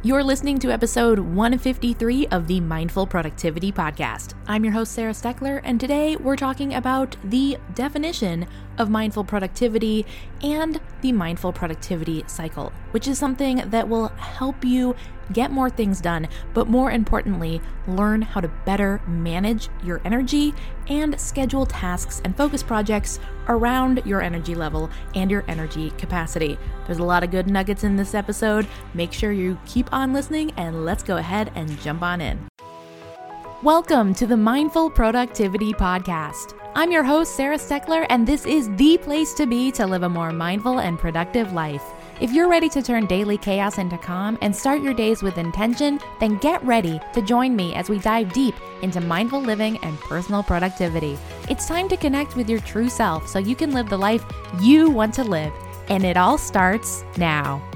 You're listening to episode 153 of the Mindful Productivity Podcast. I'm your host, Sarah Steckler, and today we're talking about the definition of mindful productivity and the mindful productivity cycle, which is something that will help you get more things done, but more importantly, learn how to better manage your energy and schedule tasks and focus projects around your energy level and your energy capacity. There's a lot of good nuggets in this episode. Make sure you keep on listening and let's go ahead and jump on in. Welcome to the Mindful Productivity Podcast. I'm your host, Sarah Steckler, and this is the place to be to live a more mindful and productive life. If you're ready to turn daily chaos into calm and start your days with intention, then get ready to join me as we dive deep into mindful living and personal productivity. It's time to connect with your true self so you can live the life you want to live. And it all starts now.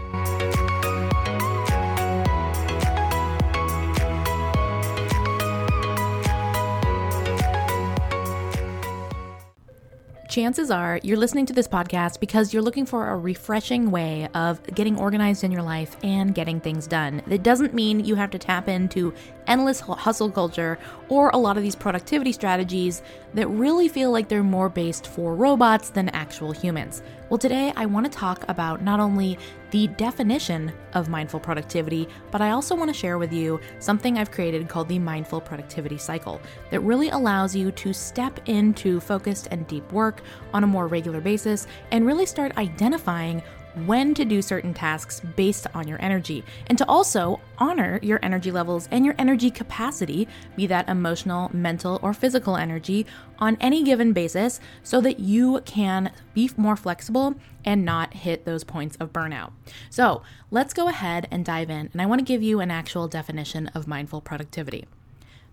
Chances are you're listening to this podcast because you're looking for a refreshing way of getting organized in your life and getting things done. It doesn't mean you have to tap into endless hustle culture or a lot of these productivity strategies that really feel like they're more based for robots than actual humans. Well, today I want to talk about not only the definition of mindful productivity, but I also want to share with you something I've created called the mindful productivity cycle that really allows you to step into focused and deep work on a more regular basis and really start identifying when to do certain tasks based on your energy, and to also honor your energy levels and your energy capacity, be that emotional, mental, or physical energy, on any given basis so that you can be more flexible and not hit those points of burnout. So let's go ahead and dive in, and I want to give you an actual definition of mindful productivity.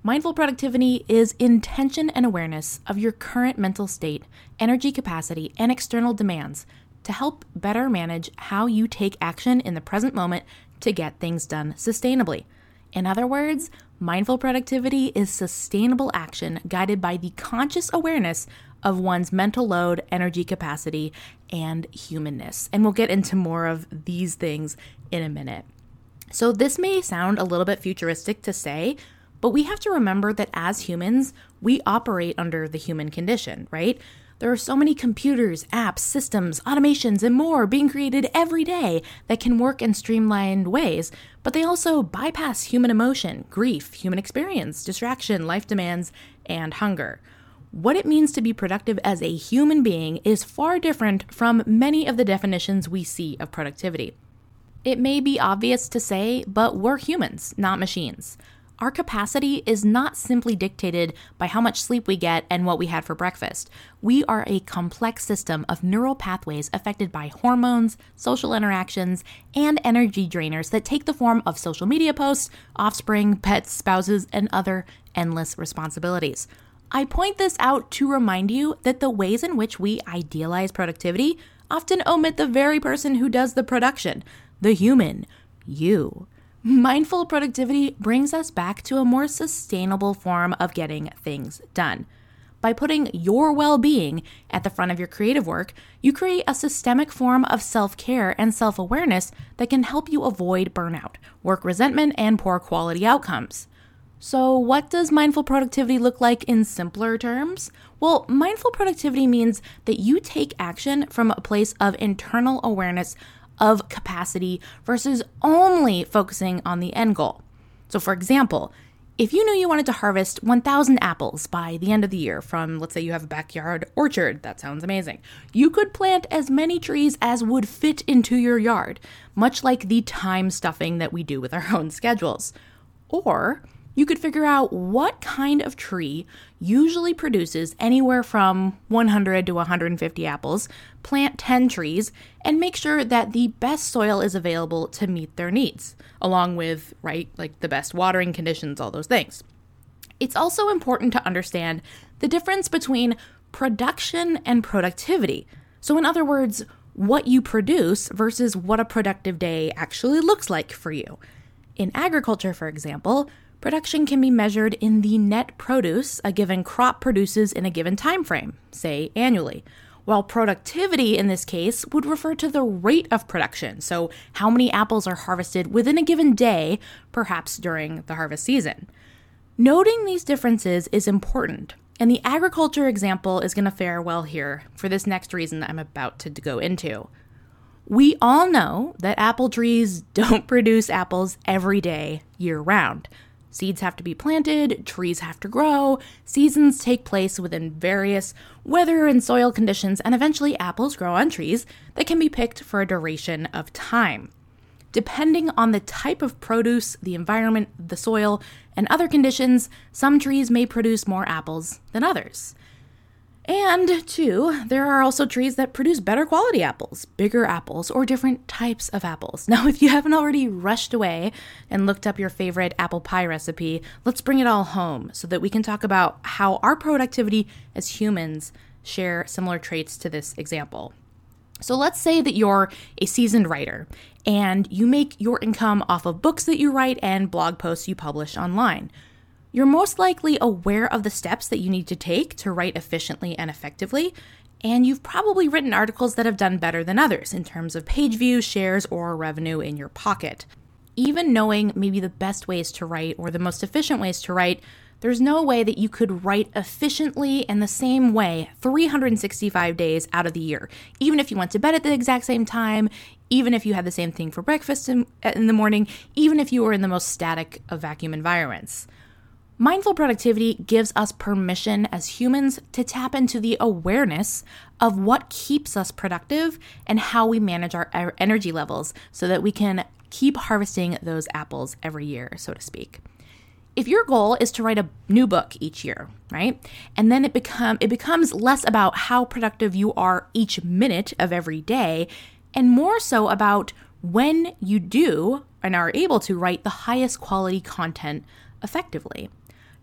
Mindful productivity is intention and awareness of your current mental state, energy capacity, and external demands to help better manage how you take action in the present moment to get things done sustainably. In other words, mindful productivity is sustainable action guided by the conscious awareness of one's mental load, energy capacity, and humanness. And we'll get into more of these things in a minute. So, this may sound a little bit futuristic to say, but we have to remember that as humans, we operate under the human condition, right? There are so many computers, apps, systems, automations, and more being created every day that can work in streamlined ways, but they also bypass human emotion, grief, human experience, distraction, life demands, and hunger. What it means to be productive as a human being is far different from many of the definitions we see of productivity. It may be obvious to say, but we're humans, not machines. Our capacity is not simply dictated by how much sleep we get and what we had for breakfast. We are a complex system of neural pathways affected by hormones, social interactions, and energy drainers that take the form of social media posts, offspring, pets, spouses, and other endless responsibilities. I point this out to remind you that the ways in which we idealize productivity often omit the very person who does the production, the human, you. Mindful productivity brings us back to a more sustainable form of getting things done. By putting your well being at the front of your creative work, you create a systemic form of self care and self awareness that can help you avoid burnout, work resentment, and poor quality outcomes. So, what does mindful productivity look like in simpler terms? Well, mindful productivity means that you take action from a place of internal awareness of capacity versus only focusing on the end goal. So, for example, if you knew you wanted to harvest 1,000 apples by the end of the year from, let's say, you have a backyard orchard, that sounds amazing. You could plant as many trees as would fit into your yard, much like the time stuffing that we do with our own schedules. Or you could figure out what kind of tree usually produces anywhere from 100 to 150 apples, plant 10 trees, and make sure that the best soil is available to meet their needs, along with, right, like the best watering conditions, all those things. It's also important to understand the difference between production and productivity. So, in other words, what you produce versus what a productive day actually looks like for you. In agriculture, for example, Production can be measured in the net produce a given crop produces in a given time frame, say annually, while productivity in this case would refer to the rate of production, so how many apples are harvested within a given day, perhaps during the harvest season. Noting these differences is important, and the agriculture example is going to fare well here for this next reason I'm about to go into. We all know that apple trees don't produce apples every day, year round. Seeds have to be planted, trees have to grow, seasons take place within various weather and soil conditions, and eventually apples grow on trees that can be picked for a duration of time. Depending on the type of produce, the environment, the soil, and other conditions, some trees may produce more apples than others. And two, there are also trees that produce better quality apples, bigger apples, or different types of apples. Now, if you haven't already rushed away and looked up your favorite apple pie recipe, let's bring it all home so that we can talk about how our productivity as humans share similar traits to this example. So let's say that you're a seasoned writer and you make your income off of books that you write and blog posts you publish online. You're most likely aware of the steps that you need to take to write efficiently and effectively, and you've probably written articles that have done better than others in terms of page views, shares, or revenue in your pocket. Even knowing maybe the best ways to write or the most efficient ways to write there's no way that you could write efficiently in the same way 365 days out of the year. Even if you went to bed at the exact same time, even if you had the same thing for breakfast in, in the morning, even if you were in the most static of vacuum environments. Mindful productivity gives us permission as humans to tap into the awareness of what keeps us productive and how we manage our, energy levels so that we can keep harvesting those apples every year, so to speak if your goal is to write a new book each year, right? And then it become it becomes less about how productive you are each minute of every day and more so about when you do and are able to write the highest quality content effectively.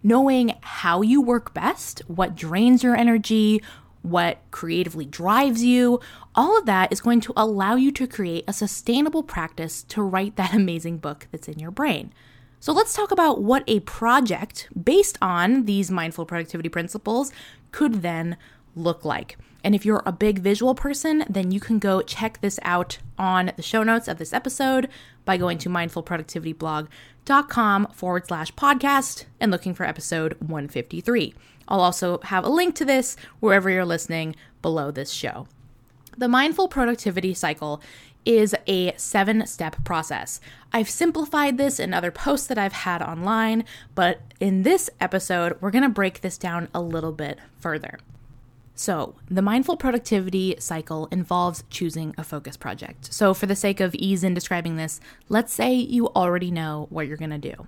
Knowing how you work best, what drains your energy, what creatively drives you, all of that is going to allow you to create a sustainable practice to write that amazing book that's in your brain. So let's talk about what a project based on these mindful productivity principles could then look like. And if you're a big visual person, then you can go check this out on the show notes of this episode by going to mindfulproductivityblog.com forward slash podcast and looking for episode 153. I'll also have a link to this wherever you're listening below this show. The mindful productivity cycle is a seven step process. I've simplified this in other posts that I've had online, but in this episode, we're to break this down a little bit further. So, the mindful productivity cycle involves choosing a focus project. So, for the sake of ease in describing this, let's say you already know what you're to do.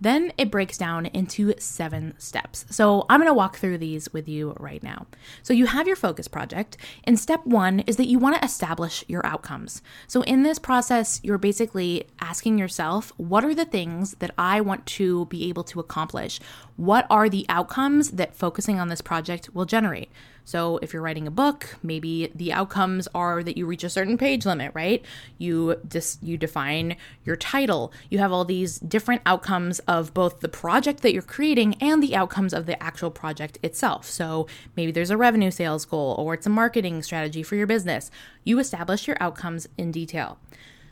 Then it breaks down into seven steps. So I'm to walk through these with you right now. So you have your focus project, and step one is that you want to establish your outcomes. So in this process, you're basically asking yourself, what are the things that I want to be able to accomplish? What are the outcomes that focusing on this project will generate? So, if you're writing a book, maybe the outcomes are that you reach a certain page limit, right? You just you define your title. You have all these different outcomes of both the project that you're creating and the outcomes of the actual project itself. So, maybe there's a revenue sales goal or it's a marketing strategy for your business. You establish your outcomes in detail.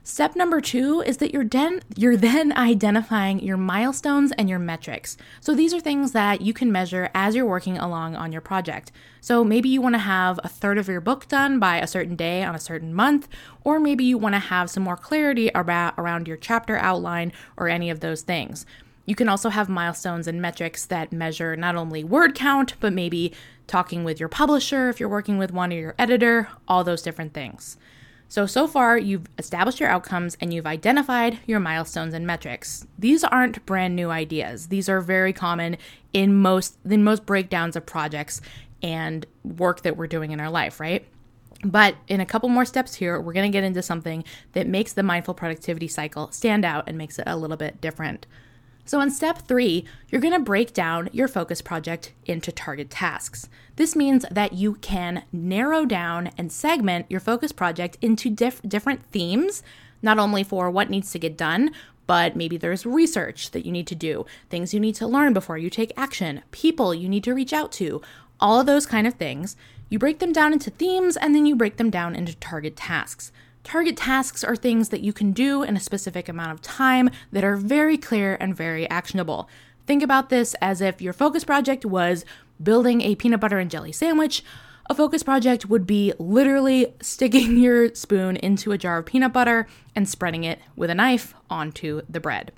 Step number two is that you're then you're then identifying your milestones and your metrics. So these are things that you can measure as you're working along on your project. So maybe you want to have a third of your book done by a certain day on a certain month, or maybe you want to have some more clarity about around your chapter outline or any of those things. You can also have milestones and metrics that measure not only word count, but maybe talking with your publisher if you're working with one or your editor, all those different things. So, so far, you've established your outcomes and you've identified your milestones and metrics. These aren't brand new ideas. These are very common in most in most breakdowns of projects and work that we're doing in our life, right? But in a couple more steps here, we're going to get into something that makes the mindful productivity cycle stand out and makes it a little bit different. So, in step three, you're going to break down your focus project into target tasks. This means that you can narrow down and segment your focus project into diff- different themes, not only for what needs to get done, but maybe there's research that you need to do, things you need to learn before you take action, people you need to reach out to, all of those kind of things. You break them down into themes and then you break them down into target tasks. Target tasks are things that you can do in a specific amount of time that are very clear and very actionable. Think about this as if your focus project was building a peanut butter and jelly sandwich. A focus project would be literally sticking your spoon into a jar of peanut butter and spreading it with a knife onto the bread.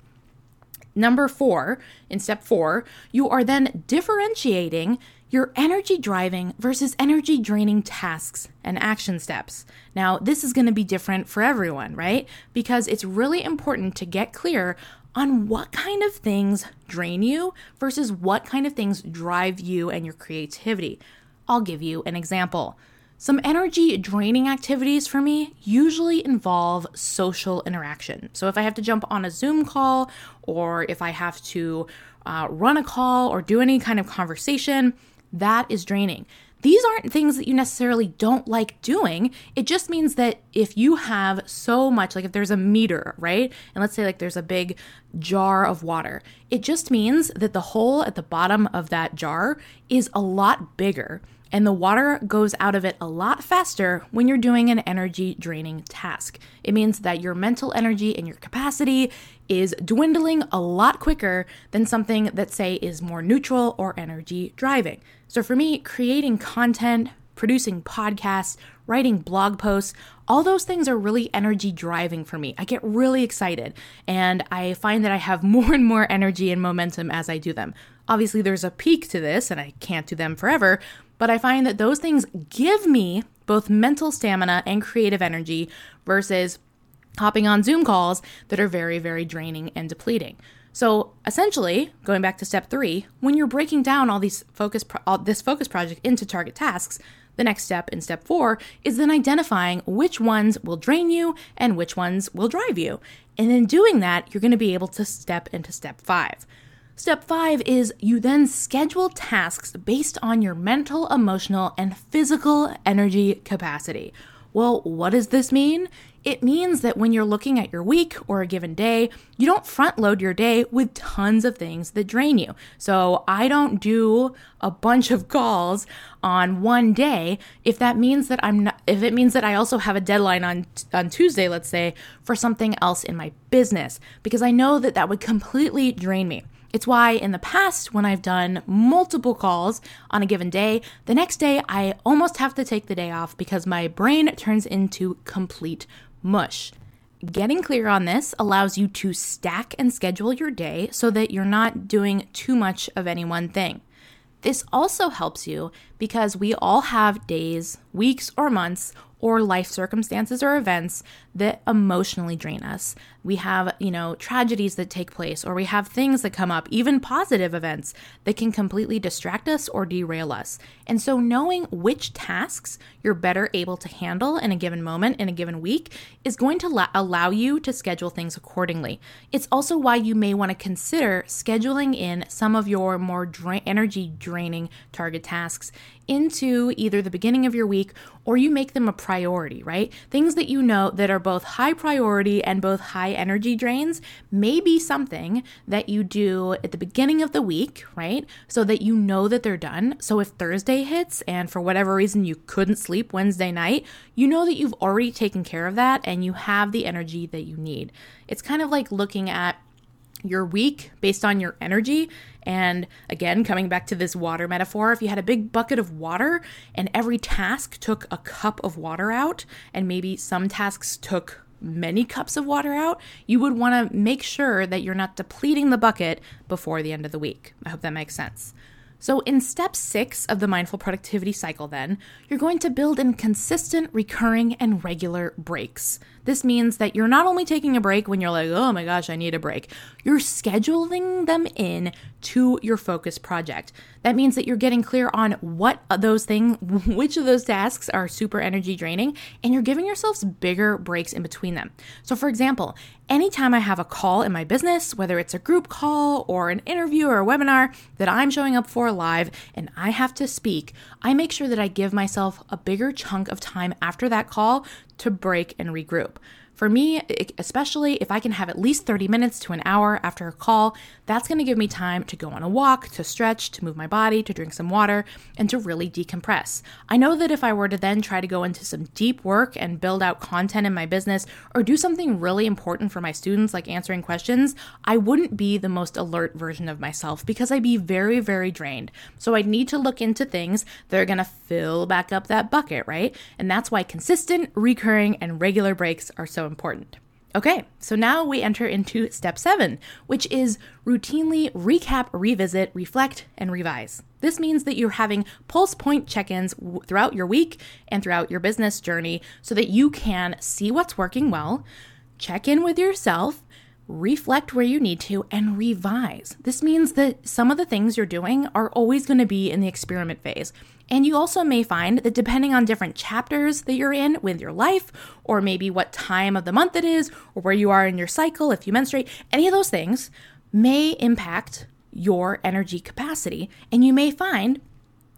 Number four, in step four, you are then differentiating your energy driving versus energy draining tasks and action steps. Now, this is going to be different for everyone, right? Because it's really important to get clear on what kind of things drain you versus what kind of things drive you and your creativity. I'll give you an example. Some energy draining activities for me usually involve social interaction. So, if I have to jump on a Zoom call or if I have to uh, run a call or do any kind of conversation, that is draining. These aren't things that you necessarily don't like doing. It just means that if you have so much, like if there's a meter, right? And let's say like there's a big jar of water, it just means that the hole at the bottom of that jar is a lot bigger and the water goes out of it a lot faster when you're doing an energy draining task. It means that your mental energy and your capacity is dwindling a lot quicker than something that, say, is more neutral or energy driving. So for me, creating content, producing podcasts, writing blog posts, all those things are really energy driving for me. I get really excited and I find that I have more and more energy and momentum as I do them. Obviously, there's a peak to this and I can't do them forever, but I find that those things give me both mental stamina and creative energy versus hopping on Zoom calls that are very, very draining and depleting. So essentially, going back to step three, when you're breaking down all these focus pro- all this focus project into target tasks, the next step in step four is then identifying which ones will drain you and which ones will drive you. And in doing that, you're going to be able to step into step five. Step five is you then schedule tasks based on your mental, emotional, and physical energy capacity. Well, what does this mean? It means that when you're looking at your week or a given day, you don't front load your day with tons of things that drain you. So I don't do a bunch of calls on one day if that means that I'm not, if it means that I also have a deadline on on Tuesday, let's say, for something else in my business because I know that that would completely drain me. It's why in the past, when I've done multiple calls on a given day, the next day I almost have to take the day off because my brain turns into complete mush. Getting clear on this allows you to stack and schedule your day so that you're not doing too much of any one thing. This also helps you because we all have days, weeks, or months or life circumstances or events that emotionally drain us. We have, you know, tragedies that take place, or we have things that come up, even positive events that can completely distract us or derail us. And so, knowing which tasks you're better able to handle in a given moment, in a given week, is going to la- allow you to schedule things accordingly. It's also why you may want to consider scheduling in some of your more dra- energy draining target tasks into either the beginning of your week or you make them a priority, right? Things that you know that are both high priority and both high energy drains may be something that you do at the beginning of the week, right? So that you know that they're done. So if Thursday hits and for whatever reason you couldn't sleep Wednesday night, you know that you've already taken care of that and you have the energy that you need. It's kind of like looking at your week based on your energy. And again, coming back to this water metaphor, if you had a big bucket of water and every task took a cup of water out, and maybe some tasks took many cups of water out, you would want to make sure that you're not depleting the bucket before the end of the week. I hope that makes sense. So, in step six of the mindful productivity cycle, then, you're going to build in consistent, recurring, and regular breaks. This means that you're not only taking a break when you're like, oh my gosh, I need a break, you're scheduling them in to your focus project. That means that you're getting clear on what those things, which of those tasks are super energy draining, and you're giving yourselves bigger breaks in between them. So, for example, anytime I have a call in my business, whether it's a group call or an interview or a webinar that I'm showing up for live and I have to speak, I make sure that I give myself a bigger chunk of time after that call to break and regroup. For me, especially if I can have at least 30 minutes to an hour after a call, that's going to give me time to go on a walk, to stretch, to move my body, to drink some water, and to really decompress. I know that if I were to then try to go into some deep work and build out content in my business or do something really important for my students, like answering questions, I wouldn't be the most alert version of myself because I'd be very, very drained. So I'd need to look into things that are going to fill back up that bucket, right? And that's why consistent, recurring, and regular breaks are so important. Okay, so now we enter into step seven, which is routinely recap, revisit, reflect, and revise. This means that you're having pulse point check ins throughout your week and throughout your business journey so that you can see what's working well, check in with yourself, reflect where you need to, and revise. This means that some of the things you're doing are always going to be in the experiment phase. And you also may find that depending on different chapters that you're in with your life, or maybe what time of the month it is, or where you are in your cycle, if you menstruate, any of those things may impact your energy capacity. And you may find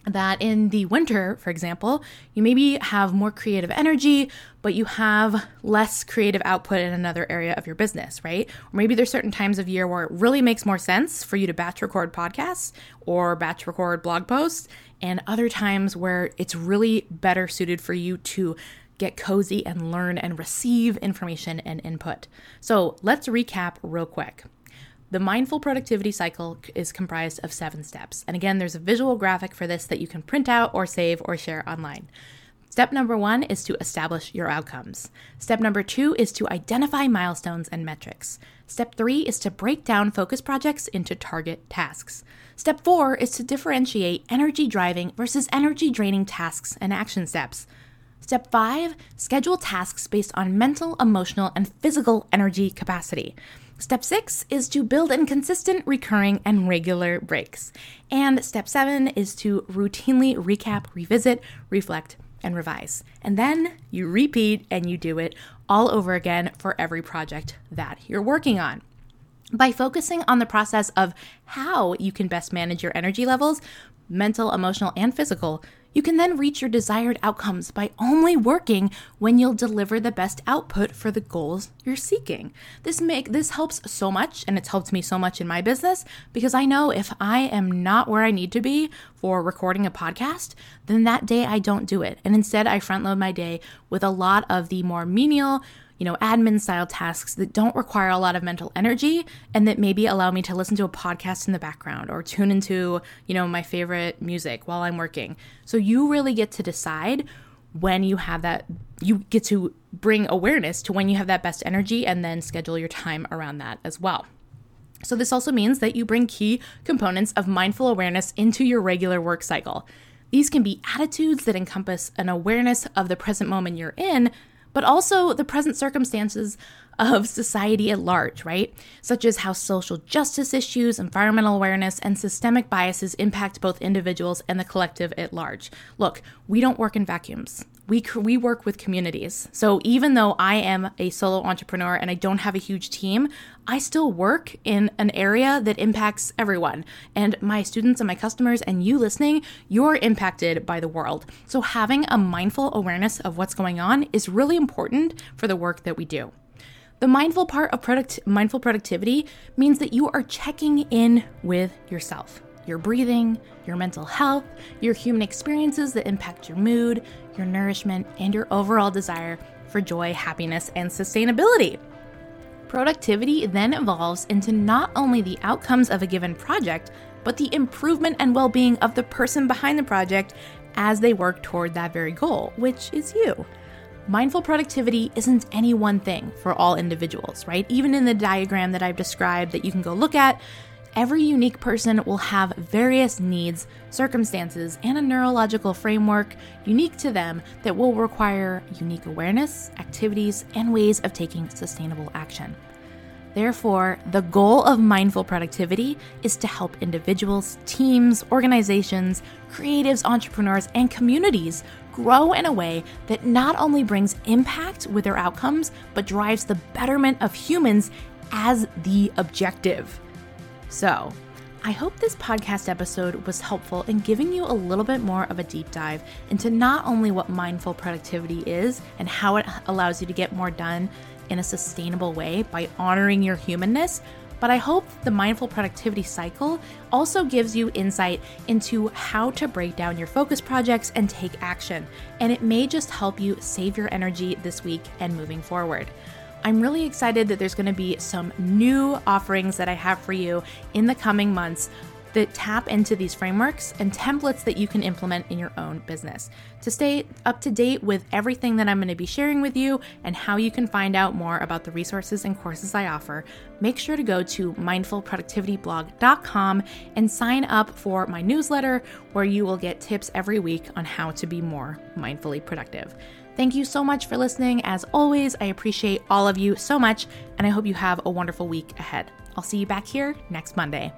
that in the winter, for example, you maybe have more creative energy, but you have less creative output in another area of your business, right? Or maybe there's certain times of year where it really makes more sense for you to batch record podcasts or batch record blog posts, and other times where it's really better suited for you to get cozy and learn and receive information and input. So let's recap real quick. The mindful productivity cycle is comprised of seven steps. And again, there's a visual graphic for this that you can print out or save or share online. Step number one is to establish your outcomes. Step number two is to identify milestones and metrics. Step three is to break down focus projects into target tasks. Step four is to differentiate energy driving versus energy draining tasks and action steps. Step five, schedule tasks based on mental, emotional, and physical energy capacity. Step six is to build in consistent, recurring, and regular breaks. And step seven is to routinely recap, revisit, reflect, and revise. And then you repeat and you do it all over again for every project that you're working on. By focusing on the process of how you can best manage your energy levels, mental, emotional, and physical, you can then reach your desired outcomes by only working when you'll deliver the best output for the goals you're seeking. This make this helps so much and it's helped me so much in my business because I know if I am not where I need to be for recording a podcast, then that day I don't do it. And instead I front load my day with a lot of the more menial you know, admin style tasks that don't require a lot of mental energy and that maybe allow me to listen to a podcast in the background or tune into, you know, my favorite music while I'm working. So you really get to decide when you have that you get to bring awareness to when you have that best energy and then schedule your time around that as well. So, this also means that you bring key components of mindful awareness into your regular work cycle. These can be attitudes that encompass an awareness of the present moment you're in, but also the present circumstances of society at large, right? Such as how social justice issues, environmental awareness, and systemic biases impact both individuals and the collective at large. Look, we don't work in vacuums. We, we work with communities. So even though I am a solo entrepreneur and I don't have a huge team, I still work in an area that impacts everyone. And my students and my customers and you listening, you're impacted by the world. So having a mindful awareness of what's going on is really important for the work that we do. The mindful part of product mindful productivity means that you are checking in with yourself. Your breathing, your mental health, your human experiences that impact your mood, your nourishment, and your overall desire for joy, happiness, and sustainability. Productivity then evolves into not only the outcomes of a given project, but the improvement and well being of the person behind the project as they work toward that very goal, which is you. Mindful productivity isn't any one thing for all individuals, right? Even in the diagram that I've described that you can go look at, every unique person will have various needs, circumstances, and a neurological framework unique to them that will require unique awareness, activities, and ways of taking sustainable action. Therefore, the goal of mindful productivity is to help individuals, teams, organizations, creatives, entrepreneurs, and communities grow in a way that not only brings impact with their outcomes, but drives the betterment of humans as the objective. So, I hope this podcast episode was helpful in giving you a little bit more of a deep dive into not only what mindful productivity is and how it allows you to get more done in a sustainable way by honoring your humanness. But I hope the mindful productivity cycle also gives you insight into how to break down your focus projects and take action. And it may just help you save your energy this week and moving forward. I'm really excited that there's going to be some new offerings that I have for you in the coming months that tap into these frameworks and templates that you can implement in your own business. To stay up to date with everything that I'm going to be sharing with you and how you can find out more about the resources and courses I offer, make sure to go to mindfulproductivityblog.com and sign up for my newsletter where you will get tips every week on how to be more mindfully productive. Thank you so much for listening. As always, I appreciate all of you so much, and I hope you have a wonderful week ahead. I'll see you back here next Monday.